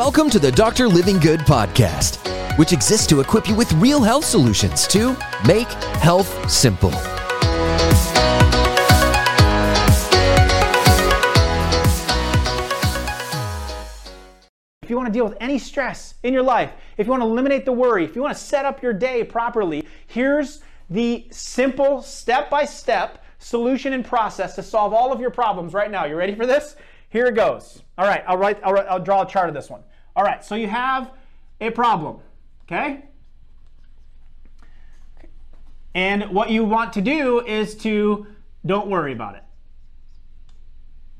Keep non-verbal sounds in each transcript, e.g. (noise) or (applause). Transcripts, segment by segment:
Welcome to the Dr. Livingood podcast, which exists to equip you with real health solutions to make health simple. If you want to deal with any stress in your life, if you want to eliminate the worry, if you want to set up your day properly, here's the simple step by step solution and process to solve all of your problems right now. You ready for this? Here it goes. All right, I'll write, I'll, I'll draw a chart of this one. All right, so you have a problem, okay? And what you want to do is to don't worry about it.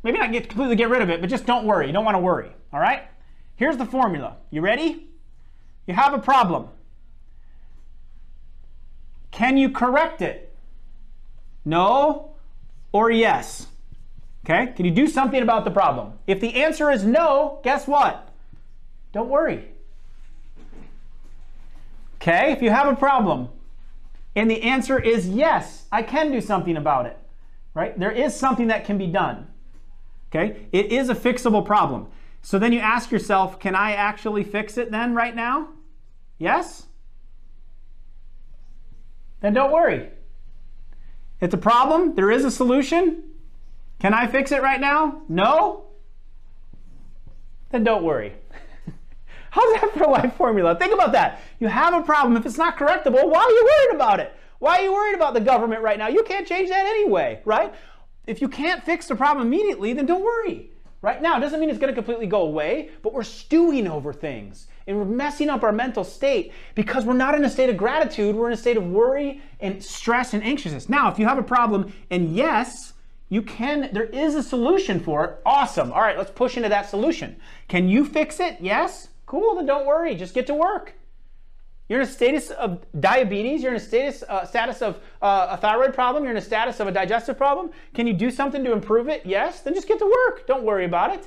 Maybe not get completely get rid of it, but just don't worry. You don't want to worry. All right? Here's the formula. You ready? You have a problem. Can you correct it? No or yes? Okay? Can you do something about the problem? If the answer is no, guess what? Don't worry. Okay? If you have a problem and the answer is yes, I can do something about it. Right? There is something that can be done. Okay? It is a fixable problem. So then you ask yourself, can I actually fix it then right now? Yes? Then don't worry. It's a problem. There is a solution. Can I fix it right now? No? Then don't worry. (laughs) How's that for a life formula? Think about that. You have a problem. If it's not correctable, why are you worried about it? Why are you worried about the government right now? You can't change that anyway, right? If you can't fix the problem immediately, then don't worry. Right now, it doesn't mean it's going to completely go away, but we're stewing over things and we're messing up our mental state because we're not in a state of gratitude. We're in a state of worry and stress and anxiousness. Now, if you have a problem, and yes, you can, there is a solution for it, awesome. All right, let's push into that solution. Can you fix it? Yes? Cool, then don't worry, just get to work. You're in a status of diabetes. You're in a status, uh, status of uh, a thyroid problem. You're in a status of a digestive problem. Can you do something to improve it? Yes. Then just get to work. Don't worry about it.